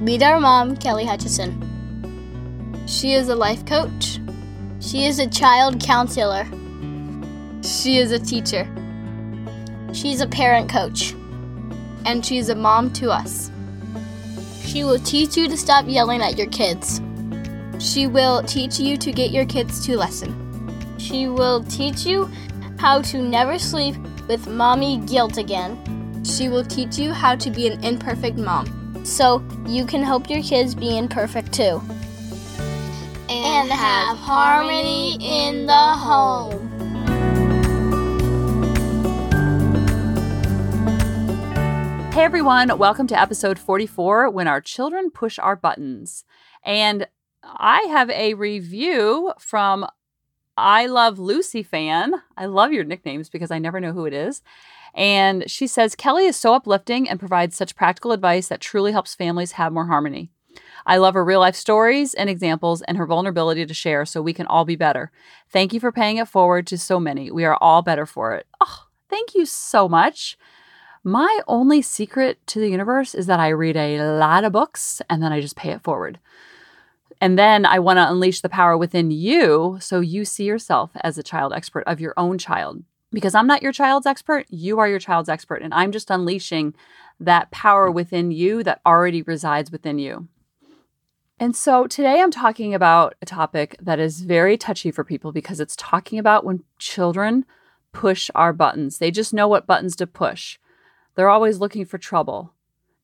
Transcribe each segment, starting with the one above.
Meet our mom, Kelly Hutchison. She is a life coach. She is a child counselor. She is a teacher. She's a parent coach. And she's a mom to us. She will teach you to stop yelling at your kids. She will teach you to get your kids to listen. She will teach you how to never sleep with mommy guilt again. She will teach you how to be an imperfect mom so you can help your kids be imperfect too. And have harmony in the home. Hey everyone, welcome to episode 44 When Our Children Push Our Buttons. And I have a review from I Love Lucy fan. I love your nicknames because I never know who it is. And she says Kelly is so uplifting and provides such practical advice that truly helps families have more harmony. I love her real life stories and examples and her vulnerability to share so we can all be better. Thank you for paying it forward to so many. We are all better for it. Oh, thank you so much. My only secret to the universe is that I read a lot of books and then I just pay it forward. And then I want to unleash the power within you so you see yourself as a child expert of your own child. Because I'm not your child's expert, you are your child's expert. And I'm just unleashing that power within you that already resides within you. And so today I'm talking about a topic that is very touchy for people because it's talking about when children push our buttons. They just know what buttons to push. They're always looking for trouble.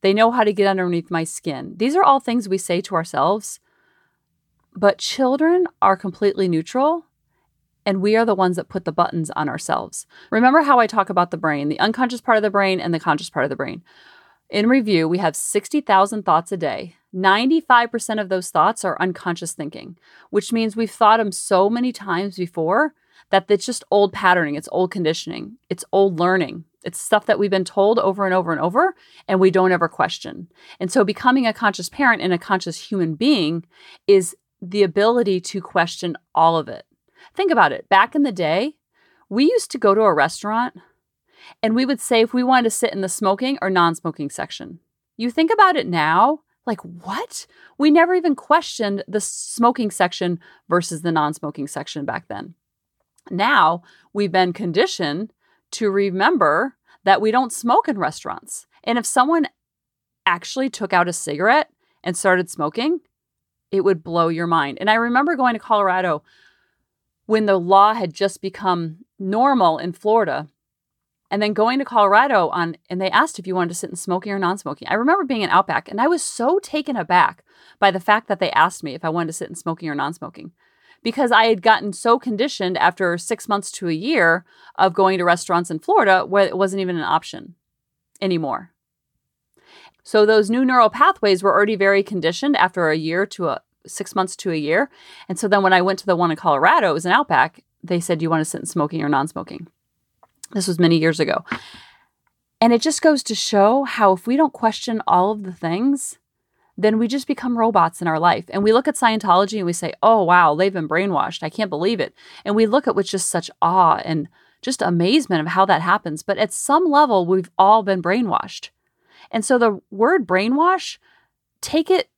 They know how to get underneath my skin. These are all things we say to ourselves, but children are completely neutral and we are the ones that put the buttons on ourselves. Remember how I talk about the brain, the unconscious part of the brain and the conscious part of the brain. In review, we have 60,000 thoughts a day. 95% of those thoughts are unconscious thinking, which means we've thought them so many times before that it's just old patterning, it's old conditioning, it's old learning. It's stuff that we've been told over and over and over, and we don't ever question. And so, becoming a conscious parent and a conscious human being is the ability to question all of it. Think about it. Back in the day, we used to go to a restaurant and we would say if we wanted to sit in the smoking or non smoking section. You think about it now, like, what? We never even questioned the smoking section versus the non smoking section back then. Now we've been conditioned to remember that we don't smoke in restaurants. And if someone actually took out a cigarette and started smoking, it would blow your mind. And I remember going to Colorado when the law had just become normal in Florida and then going to Colorado on and they asked if you wanted to sit in smoking or non-smoking. I remember being in Outback and I was so taken aback by the fact that they asked me if I wanted to sit in smoking or non-smoking because I had gotten so conditioned after six months to a year of going to restaurants in Florida where it wasn't even an option anymore. So those new neural pathways were already very conditioned after a year to a six months to a year. And so then when I went to the one in Colorado, it was an Outback, they said, Do you want to sit in smoking or non smoking? This was many years ago. And it just goes to show how if we don't question all of the things, then we just become robots in our life. And we look at Scientology and we say, oh, wow, they've been brainwashed. I can't believe it. And we look at with just such awe and just amazement of how that happens. But at some level, we've all been brainwashed. And so the word brainwash, take it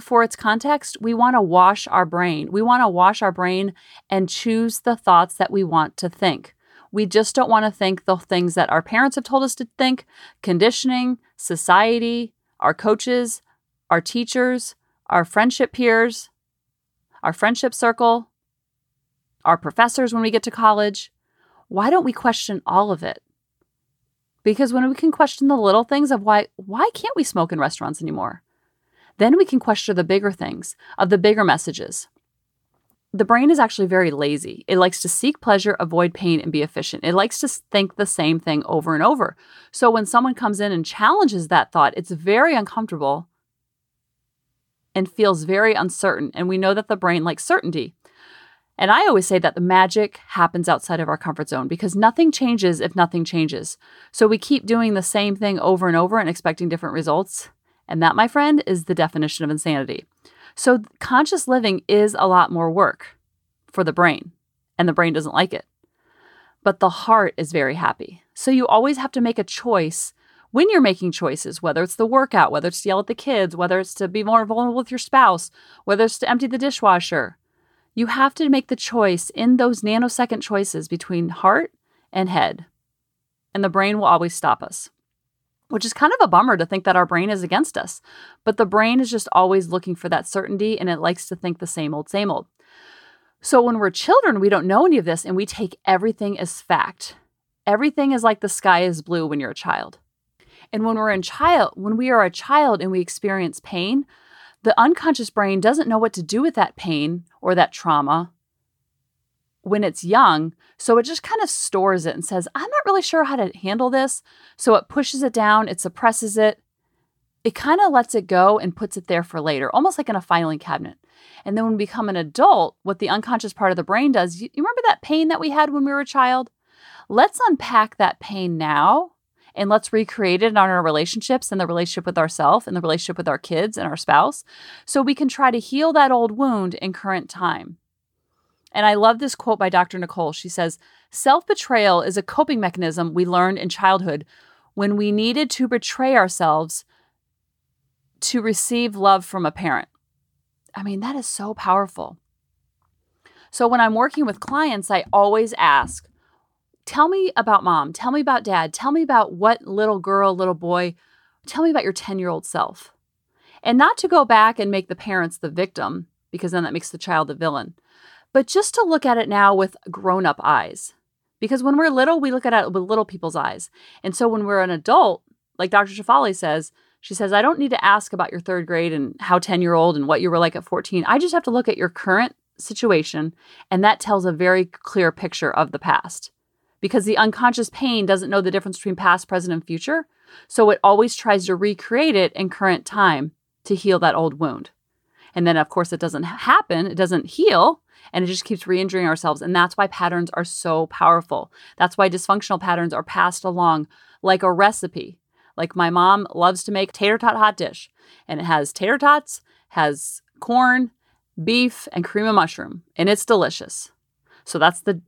for its context. We want to wash our brain. We want to wash our brain and choose the thoughts that we want to think. We just don't want to think the things that our parents have told us to think, conditioning, society, our coaches, our teachers, our friendship peers, our friendship circle, our professors when we get to college. Why don't we question all of it? Because when we can question the little things of why why can't we smoke in restaurants anymore? Then we can question the bigger things, of the bigger messages. The brain is actually very lazy. It likes to seek pleasure, avoid pain, and be efficient. It likes to think the same thing over and over. So when someone comes in and challenges that thought, it's very uncomfortable and feels very uncertain. And we know that the brain likes certainty. And I always say that the magic happens outside of our comfort zone because nothing changes if nothing changes. So we keep doing the same thing over and over and expecting different results. And that, my friend, is the definition of insanity. So conscious living is a lot more work for the brain, and the brain doesn't like it. But the heart is very happy. So you always have to make a choice when you're making choices, whether it's the workout, whether it's to yell at the kids, whether it's to be more vulnerable with your spouse, whether it's to empty the dishwasher, you have to make the choice in those nanosecond choices between heart and head. And the brain will always stop us, which is kind of a bummer to think that our brain is against us. But the brain is just always looking for that certainty and it likes to think the same old, same old. So when we're children, we don't know any of this and we take everything as fact. Everything is like the sky is blue when you're a child. And when we're in child, when we are a child and we experience pain, the unconscious brain doesn't know what to do with that pain or that trauma when it's young. So it just kind of stores it and says, I'm not really sure how to handle this. So it pushes it down, it suppresses it. It kind of lets it go and puts it there for later, almost like in a filing cabinet. And then when we become an adult, what the unconscious part of the brain does, you, remember that pain that we had when we were a child? Let's unpack that pain now and let's recreate it on our relationships and the relationship with ourselves and the relationship with our kids and our spouse so we can try to heal that old wound in current time. And I love this quote by Dr. Nicole. She says, Self betrayal is a coping mechanism we learned in childhood when we needed to betray ourselves to receive love from a parent. I mean, that is so powerful. So when I'm working with clients, I always ask, Tell me about mom. Tell me about dad. Tell me about what little girl, little boy. Tell me about your 10 year old self. And not to go back and make the parents the victim, because then that makes the child the villain, but just to look at it now with grown up eyes. Because when we're little, we look at it with little people's eyes. And so when we're an adult, like Dr. Shefali says, she says, I don't need to ask about your third grade and how 10 year old and what you were like at 14. I just have to look at your current situation, and that tells a very clear picture of the past because the unconscious pain doesn't know the difference between past, present, and future. So it always tries to recreate it in current time to heal that old wound. And then, of course, it doesn't happen, it doesn't heal, and it just keeps re injuring ourselves. And that's why patterns are so powerful. That's why dysfunctional patterns are passed along like a recipe. Like my mom loves to make tater tot hot dish, and it has tater tots, has corn, beef, and cream of mushroom, and it's delicious. So that's the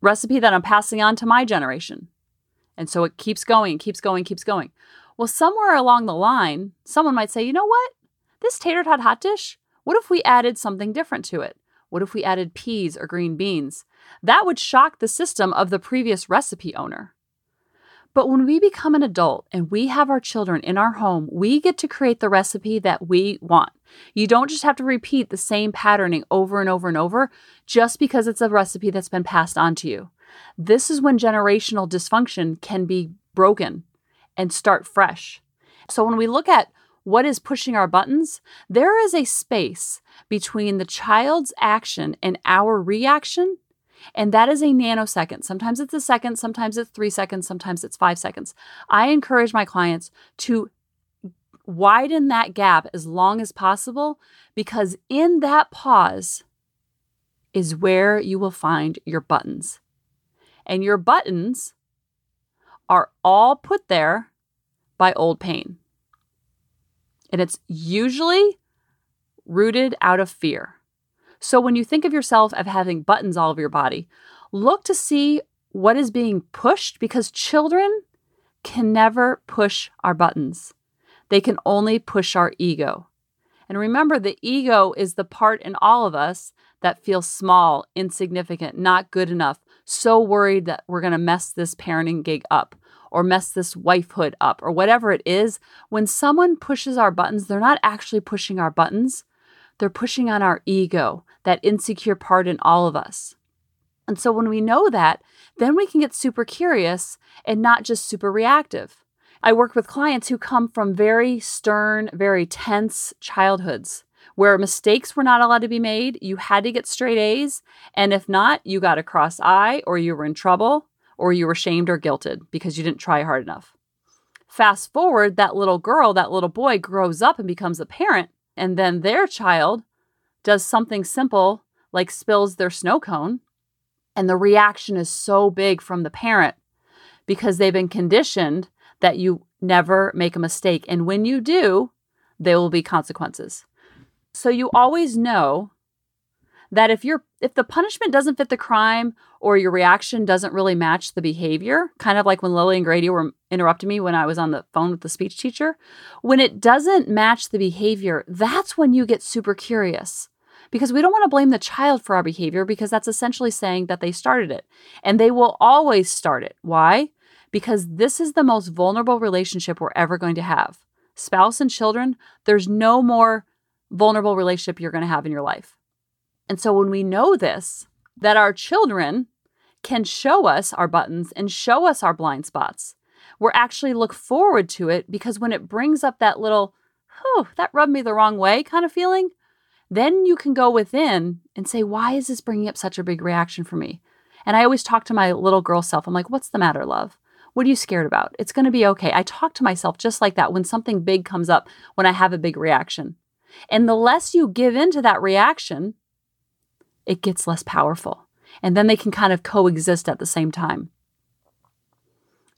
recipe that I'm passing on to my generation. And so it keeps going, keeps going, keeps going. Well, somewhere along the line, someone might say, you know what? This tater tot hot dish, what if we added something different to it? What if we added peas or green beans? That would shock the system of the previous recipe owner. But when we become an adult and we have our children in our home, we get to create the recipe that we want. You don't just have to repeat the same patterning over and over and over just because it's a recipe that's been passed on to you. This is when generational dysfunction can be broken and start fresh. So when we look at what is pushing our buttons, there is a space between the child's action and our reaction and that is a nanosecond. Sometimes it's a second, sometimes it's three seconds, sometimes it's five seconds. I encourage my clients to widen that gap as long as possible because in that pause is where you will find your buttons. And your buttons are all put there by old pain. And it's usually rooted out of fear. So when you think of yourself as having buttons all over your body, look to see what is being pushed because children can never push our buttons. They can only push our ego. And remember, the ego is the part in all of us that feels small, insignificant, not good enough, so worried that we're going to mess this parenting gig up or mess this wifehood up or whatever it is. When someone pushes our buttons, they're not actually pushing our buttons, they're pushing on our ego, that insecure part in all of us. And so when we know that, then we can get super curious and not just super reactive. I work with clients who come from very stern, very tense childhoods where mistakes were not allowed to be made. You had to get straight A's. And if not, you got a cross eye or you were in trouble or you were shamed or guilted because you didn't try hard enough. Fast forward, that little girl, that little boy grows up and becomes a parent, and then their child does something simple like spills their snow cone. And the reaction is so big from the parent because they've been conditioned that you never make a mistake. And when you do, there will be consequences. So you always know that if you're if the punishment doesn't fit the crime or your reaction doesn't really match the behavior, kind of like when Lily and Grady were interrupting me when I was on the phone with the speech teacher, when it doesn't match the behavior, that's when you get super curious. Because we don't want to blame the child for our behavior because that's essentially saying that they started it. And they will always start it. Why? Because this is the most vulnerable relationship we're ever going to have. Spouse and children, there's no more vulnerable relationship you're going to have in your life. And so when we know this, that our children can show us our buttons and show us our blind spots, we're actually look forward to it because when it brings up that little, oh, that rubbed me the wrong way kind of feeling, then you can go within and say, why is this bringing up such a big reaction for me? And I always talk to my little girl self. I'm like, what's the matter, love? What are you scared about? It's going to be okay. I talk to myself just like that when something big comes up, when I have a big reaction. And the less you give in to that reaction, it gets less powerful. And then they can kind of coexist at the same time.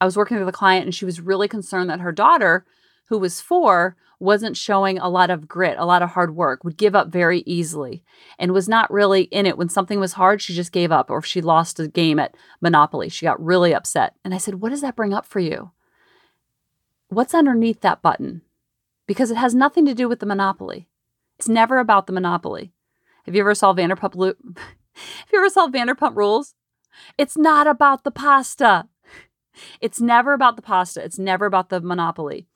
I was working with a client and she was really concerned that her daughter, who was four, wasn't showing a lot of grit, a lot of hard work, would give up very easily, and was not really in it. When something was hard, she just gave up, or if she lost a game at Monopoly, she got really upset. And I said, What does that bring up for you? What's underneath that button? Because it has nothing to do with the Monopoly. It's never about the Monopoly. Have you ever saw Vanderpump Have you ever saw Vanderpump Rules? It's not about the pasta. It's never about the pasta. It's never about the monopoly.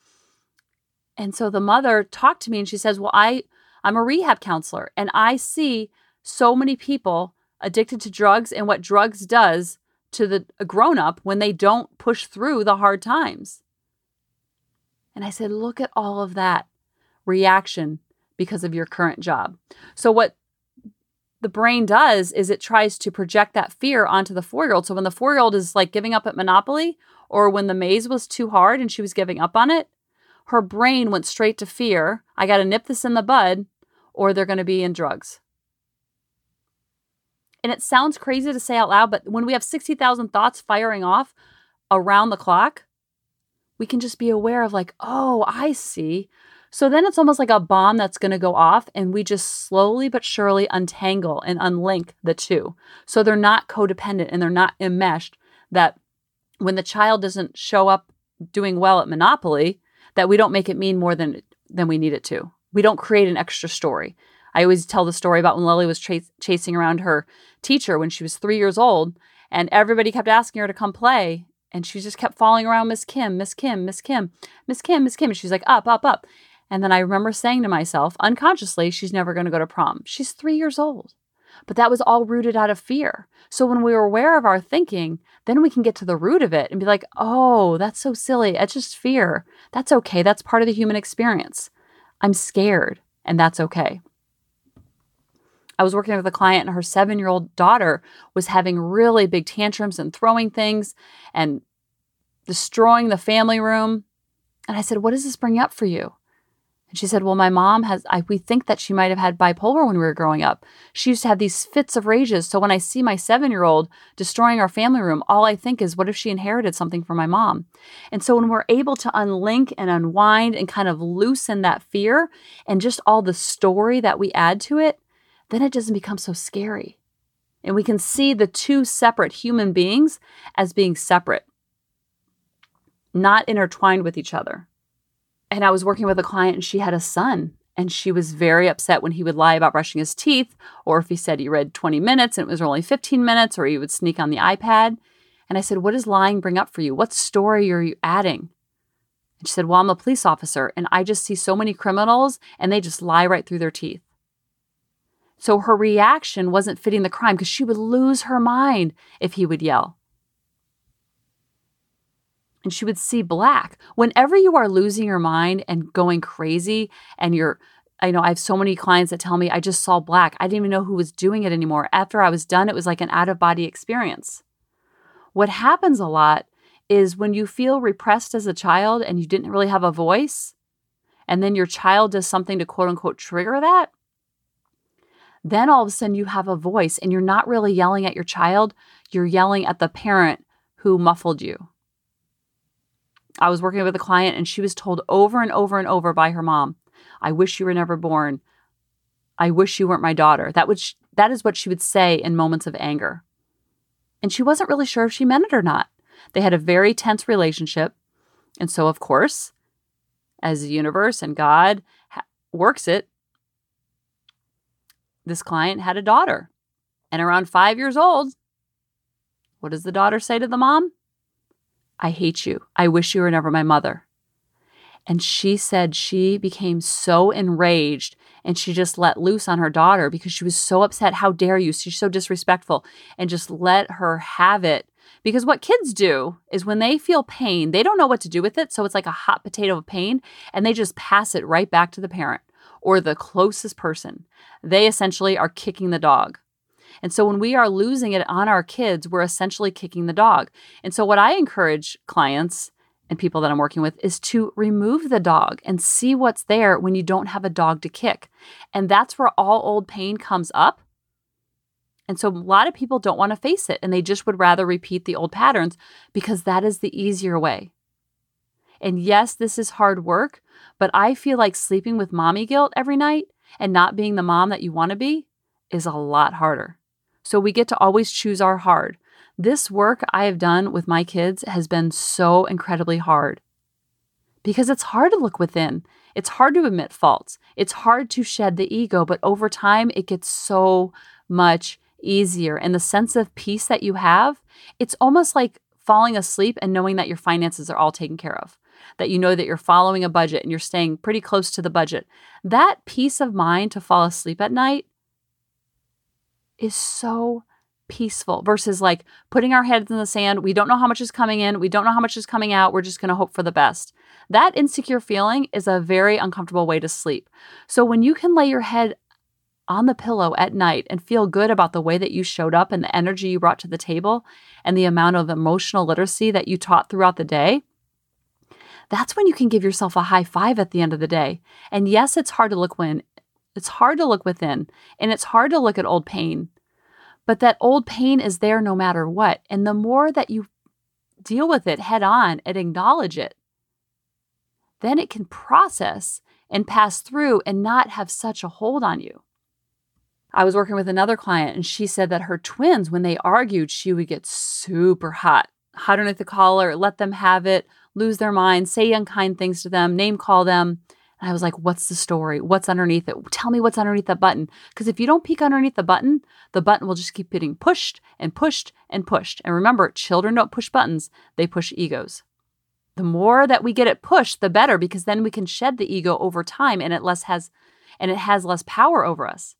And so the mother talked to me and she says, "Well, I I'm a rehab counselor and I see so many people addicted to drugs and what drugs does to the grown up when they don't push through the hard times." And I said, "Look at all of that reaction because of your current job." So what the brain does is it tries to project that fear onto the four year old. So when the four year old is like giving up at Monopoly or when the maze was too hard and she was giving up on it, her brain went straight to fear. I got to nip this in the bud or they're going to be in drugs. And it sounds crazy to say out loud, but when we have 60,000 thoughts firing off around the clock, we can just be aware of, like, oh, I see. So then it's almost like a bomb that's going to go off, and we just slowly but surely untangle and unlink the two. So they're not codependent and they're not enmeshed. That when the child doesn't show up doing well at Monopoly, that we don't make it mean more than than we need it to. We don't create an extra story. I always tell the story about when Lily was ch- chasing around her teacher when she was three years old, and everybody kept asking her to come play, and she just kept falling around Miss Kim, Miss Kim, Miss Kim, Miss Kim, Miss Kim, and she's like up, up, up. And then I remember saying to myself, unconsciously, she's never going to go to prom. She's three years old. But that was all rooted out of fear. So when we were aware of our thinking, then we can get to the root of it and be like, oh, that's so silly. It's just fear. That's okay. That's part of the human experience. I'm scared, and that's okay. I was working with a client, and her seven year old daughter was having really big tantrums and throwing things and destroying the family room. And I said, What does this bring up for you? And she said, Well, my mom has, I, we think that she might have had bipolar when we were growing up. She used to have these fits of rages. So when I see my seven year old destroying our family room, all I think is, What if she inherited something from my mom? And so when we're able to unlink and unwind and kind of loosen that fear and just all the story that we add to it, then it doesn't become so scary. And we can see the two separate human beings as being separate, not intertwined with each other. And I was working with a client and she had a son. And she was very upset when he would lie about brushing his teeth, or if he said he read 20 minutes and it was only 15 minutes, or he would sneak on the iPad. And I said, What does lying bring up for you? What story are you adding? And she said, Well, I'm a police officer and I just see so many criminals and they just lie right through their teeth. So her reaction wasn't fitting the crime because she would lose her mind if he would yell and she would see black. Whenever you are losing your mind and going crazy, and you're, I know I have so many clients that tell me, I just saw black. I didn't even know who was doing it anymore. After I was done, it was like an out of body experience. What happens a lot is when you feel repressed as a child and you didn't really have a voice, and then your child does something to quote unquote trigger that, then all of a sudden you have a voice and you're not really yelling at your child, you're yelling at the parent who muffled you I was working with a client and she was told over and over and over by her mom, I wish you were never born. I wish you weren't my daughter. That was that is what she would say in moments of anger. And she wasn't really sure if she meant it or not. They had a very tense relationship. And so, of course, as the universe and God ha- works it, this client had a daughter. And around five years old, what does the daughter say to the mom? I hate you. I wish you were never my mother. And she said she became so enraged and she just let loose on her daughter because she was so upset. How dare you? She's so disrespectful and just let her have it. Because what kids do is when they feel pain, they don't know what to do with it. So it's like a hot potato of pain and they just pass it right back to the parent or the closest person. They essentially are kicking the dog. And so when we are losing it on our kids, we're essentially kicking the dog. And so what I encourage clients and people that I'm working with is to remove the dog and see what's there when you don't have a dog to kick. And that's where all old pain comes up. And so a lot of people don't want to face it and they just would rather repeat the old patterns because that is the easier way. And yes, this is hard work, but I feel like sleeping with mommy guilt every night and not being the mom that you want to be is a lot harder. So we get to always choose our hard. This work I have done with my kids has been so incredibly hard because it's hard to look within. It's hard to admit faults. It's hard to shed the ego, but over time, it gets so much easier. And the sense of peace that you have, it's almost like falling asleep and knowing that your finances are all taken care of, that you know that you're following a budget and you're staying pretty close to the budget. That peace of mind to fall asleep at night is so peaceful versus like putting our heads in the sand. We don't know how much is coming in. We don't know how much is coming out. We're just going to hope for the best. That insecure feeling is a very uncomfortable way to sleep. So when you can lay your head on the pillow at night and feel good about the way that you showed up and the energy you brought to the table and the amount of emotional literacy that you taught throughout the day, that's when you can give yourself a high five at the end of the day. And yes, it's hard to look when it's hard to look within and it's hard to look at old pain but that old pain is there no matter what. And the more that you deal with it head on and acknowledge it, then it can process and pass through and not have such a hold on you. I was working with another client and she said that her twins, when they argued, she would get super hot, hot underneath the collar, let them have it, lose their mind, say unkind things to them, name call them. And I was like, what's the story? What's underneath it? Tell me what's underneath the button. Because if you don't peek underneath the button, the button will just keep getting pushed and pushed and pushed. And remember, children don't push buttons, they push egos. The more that we get it pushed, the better, because then we can shed the ego over time and it less has and it has less power over us.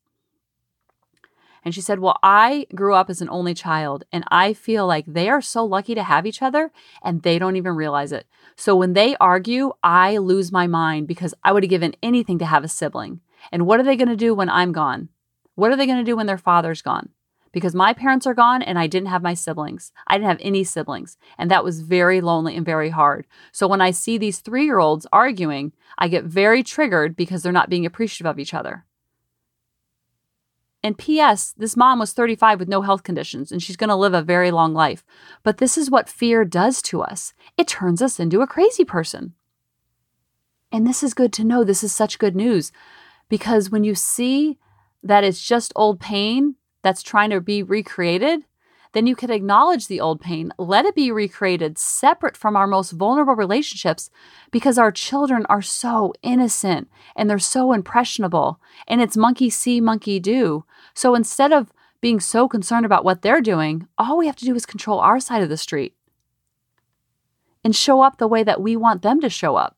And she said, Well, I grew up as an only child, and I feel like they are so lucky to have each other, and they don't even realize it. So when they argue, I lose my mind because I would have given anything to have a sibling. And what are they going to do when I'm gone? What are they going to do when their father's gone? Because my parents are gone and I didn't have my siblings. I didn't have any siblings. And that was very lonely and very hard. So when I see these three year olds arguing, I get very triggered because they're not being appreciative of each other. And P.S., this mom was 35 with no health conditions and she's going to live a very long life. But this is what fear does to us it turns us into a crazy person. And this is good to know. This is such good news because when you see that it's just old pain that's trying to be recreated, then you can acknowledge the old pain, let it be recreated separate from our most vulnerable relationships because our children are so innocent and they're so impressionable and it's monkey see, monkey do. So instead of being so concerned about what they're doing, all we have to do is control our side of the street and show up the way that we want them to show up.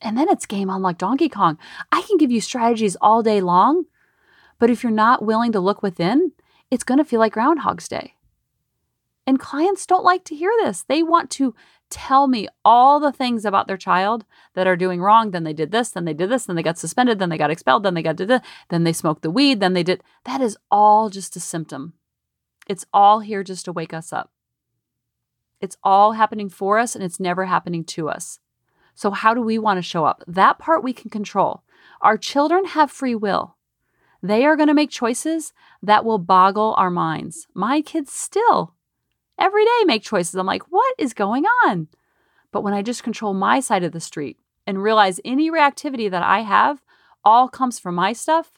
And then it's game on like Donkey Kong. I can give you strategies all day long, but if you're not willing to look within, it's going to feel like Groundhog's Day. And clients don't like to hear this. They want to tell me all the things about their child that are doing wrong. Then they did this, then they did this, then they got suspended, then they got expelled, then they got did then they smoked the weed, then they did. That is all just a symptom. It's all here just to wake us up. It's all happening for us and it's never happening to us. So, how do we want to show up? That part we can control. Our children have free will. They are going to make choices that will boggle our minds. My kids still every day make choices. I'm like, what is going on? But when I just control my side of the street and realize any reactivity that I have all comes from my stuff,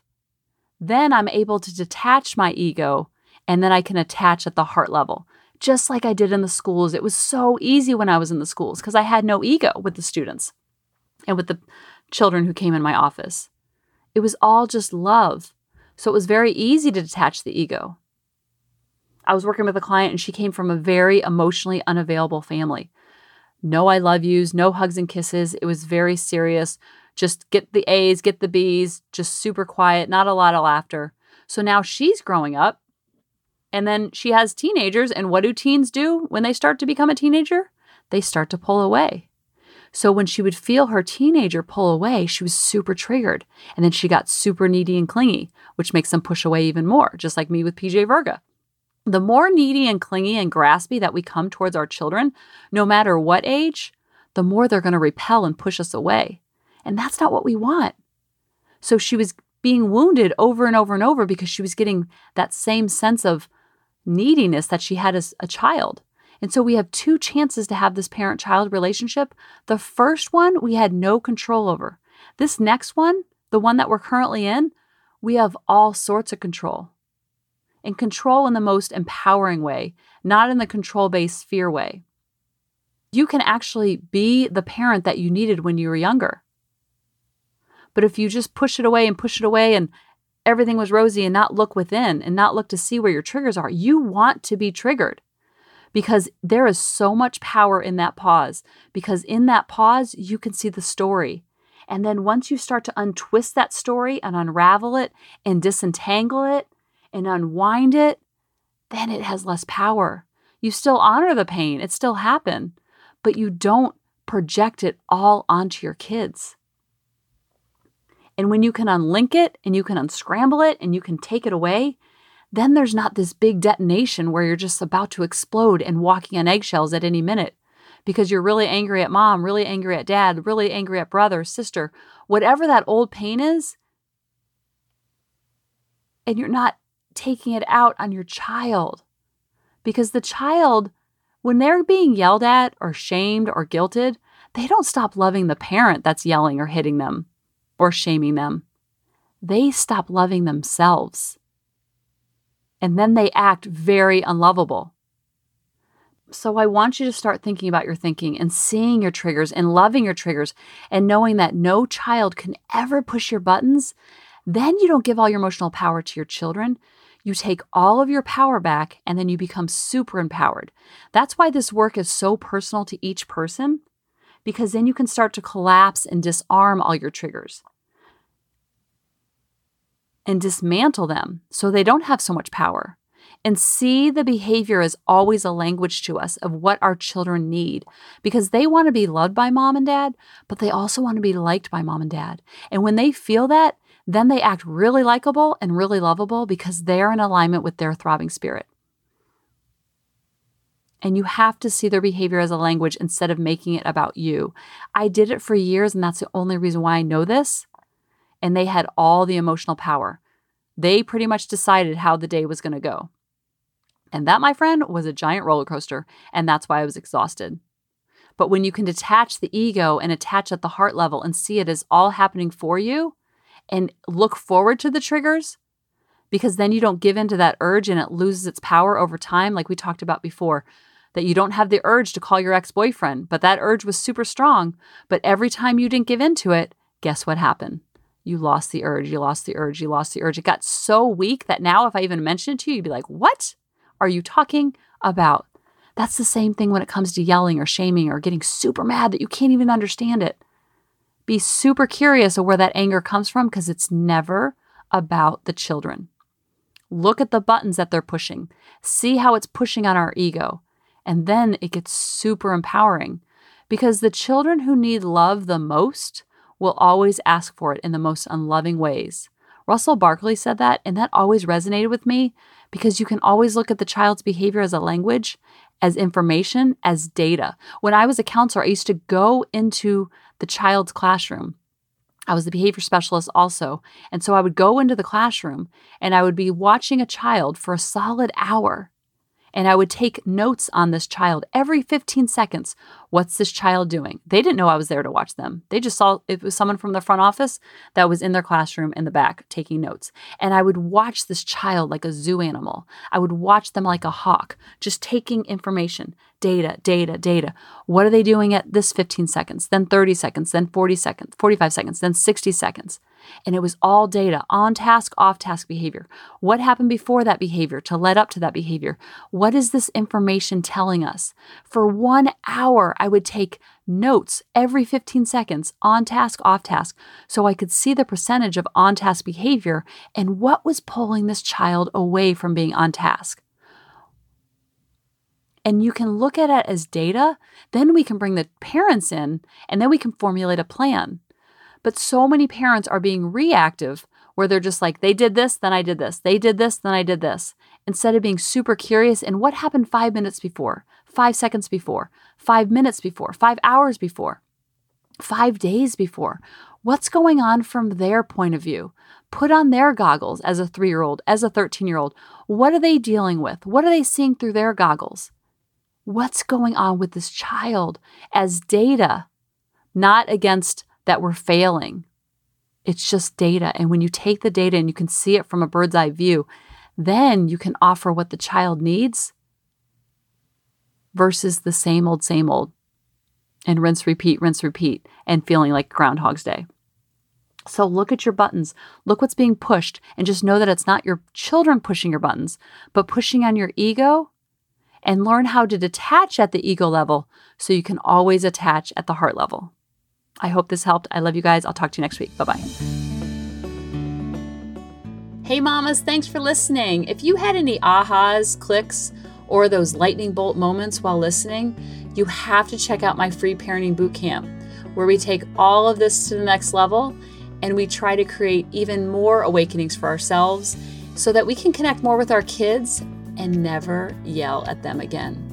then I'm able to detach my ego and then I can attach at the heart level, just like I did in the schools. It was so easy when I was in the schools because I had no ego with the students and with the children who came in my office. It was all just love. So it was very easy to detach the ego. I was working with a client and she came from a very emotionally unavailable family. No I love yous, no hugs and kisses. It was very serious. Just get the A's, get the B's, just super quiet, not a lot of laughter. So now she's growing up and then she has teenagers. And what do teens do when they start to become a teenager? They start to pull away. So when she would feel her teenager pull away, she was super triggered. And then she got super needy and clingy, which makes them push away even more, just like me with PJ Virga. The more needy and clingy and graspy that we come towards our children, no matter what age, the more they're going to repel and push us away. And that's not what we want. So she was being wounded over and over and over because she was getting that same sense of neediness that she had as a child. And so we have two chances to have this parent child relationship. The first one we had no control over. This next one, the one that we're currently in, we have all sorts of control. And control in the most empowering way, not in the control based fear way. You can actually be the parent that you needed when you were younger. But if you just push it away and push it away and everything was rosy and not look within and not look to see where your triggers are, you want to be triggered because there is so much power in that pause. Because in that pause, you can see the story. And then once you start to untwist that story and unravel it and disentangle it and unwind it, then it has less power. You still honor the pain, it still happened, but you don't project it all onto your kids. And when you can unlink it and you can unscramble it and you can take it away, then there's not this big detonation where you're just about to explode and walking on eggshells at any minute because you're really angry at mom, really angry at dad, really angry at brother, sister, whatever that old pain is. And you're not taking it out on your child because the child, when they're being yelled at or shamed or guilted, they don't stop loving the parent that's yelling or hitting them or shaming them. They stop loving themselves. And then they act very unlovable. So I want you to start thinking about your thinking and seeing your triggers and loving your triggers and knowing that no child can ever push your buttons. Then you don't give all your emotional power to your children. You take all of your power back and then you become super empowered. That's why this work is so personal to each person because then you can start to collapse and disarm all your triggers and dismantle them so they don't have so much power. And see the behavior as always a language to us of what our children need because they want to be loved by mom and dad, but they also want to be liked by mom and dad. And when they feel that, then they act really likable and really lovable because they're in alignment with their throbbing spirit. And you have to see their behavior as a language instead of making it about you. I did it for years, and that's the only reason why I know this and they had all the emotional power. They pretty much decided how the day was going to go. And that, my friend, was a giant roller coaster, and that's why I was exhausted. But when you can detach the ego and attach at the heart level and see it as all happening for you and look forward to the triggers, because then you don't give in to that urge and it loses its power over time, like we talked about before. That you don't have the urge to call your ex boyfriend, but that urge was super strong. But every time you didn't give in to it, guess what happened? you lost the urge, you lost the urge, you lost the urge. It got so weak that now, if I even mention it to you, you'd be like, What are you talking about? That's the same thing when it comes to yelling or shaming or getting super mad that you can't even understand it. Be super curious of where that anger comes from because it's never about the children. Look at the buttons that they're pushing, see how it's pushing on our ego. And then it gets super empowering because the children who need love the most will always ask for it in the most unloving ways. Russell Barkley said that, and that always resonated with me because you can always look at the child's behavior as a language, as information, as data. When I was a counselor, I used to go into the child's classroom. I was the behavior specialist also. And so I would go into the classroom and I would be watching a child for a solid hour. And I would take notes on this child every 15 seconds. What's this child doing? They didn't know I was there to watch them. They just saw it was someone from the front office that was in their classroom in the back taking notes. And I would watch this child like a zoo animal. I would watch them like a hawk, just taking information, data, data, data. What are they doing at this 15 seconds, then 30 seconds, then 40 seconds, 45 seconds, then 60 seconds? And it was all data on task, off task behavior. What happened before that behavior to lead up to that behavior? What is this information telling us? For one hour, I would take notes every 15 seconds on task, off task, so I could see the percentage of on task behavior and what was pulling this child away from being on task. And you can look at it as data, then we can bring the parents in, and then we can formulate a plan. But so many parents are being reactive where they're just like, they did this, then I did this. They did this, then I did this. Instead of being super curious and what happened five minutes before, five seconds before, five minutes before, five hours before, five days before. What's going on from their point of view? Put on their goggles as a three year old, as a 13 year old. What are they dealing with? What are they seeing through their goggles? What's going on with this child as data, not against that we're failing. It's just data. And when you take the data and you can see it from a bird's eye view, then you can offer what the child needs versus the same old, same old. And rinse, repeat, rinse, repeat, and feeling like Groundhog's Day. So look at your buttons, look what's being pushed, and just know that it's not your children pushing your buttons, but pushing on your ego. And learn how to detach at the ego level so you can always attach at the heart level. I hope this helped. I love you guys. I'll talk to you next week. Bye bye. Hey, mamas, thanks for listening. If you had any ahas, clicks, or those lightning bolt moments while listening, you have to check out my free parenting bootcamp, where we take all of this to the next level and we try to create even more awakenings for ourselves so that we can connect more with our kids and never yell at them again.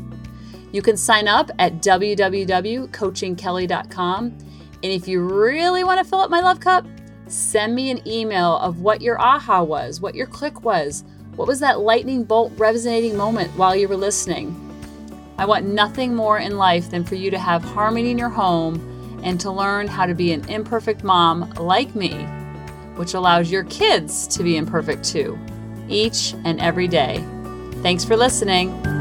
You can sign up at www.coachingkelly.com and if you really want to fill up my love cup, send me an email of what your aha was, what your click was, what was that lightning bolt resonating moment while you were listening. I want nothing more in life than for you to have harmony in your home and to learn how to be an imperfect mom like me, which allows your kids to be imperfect too, each and every day. Thanks for listening.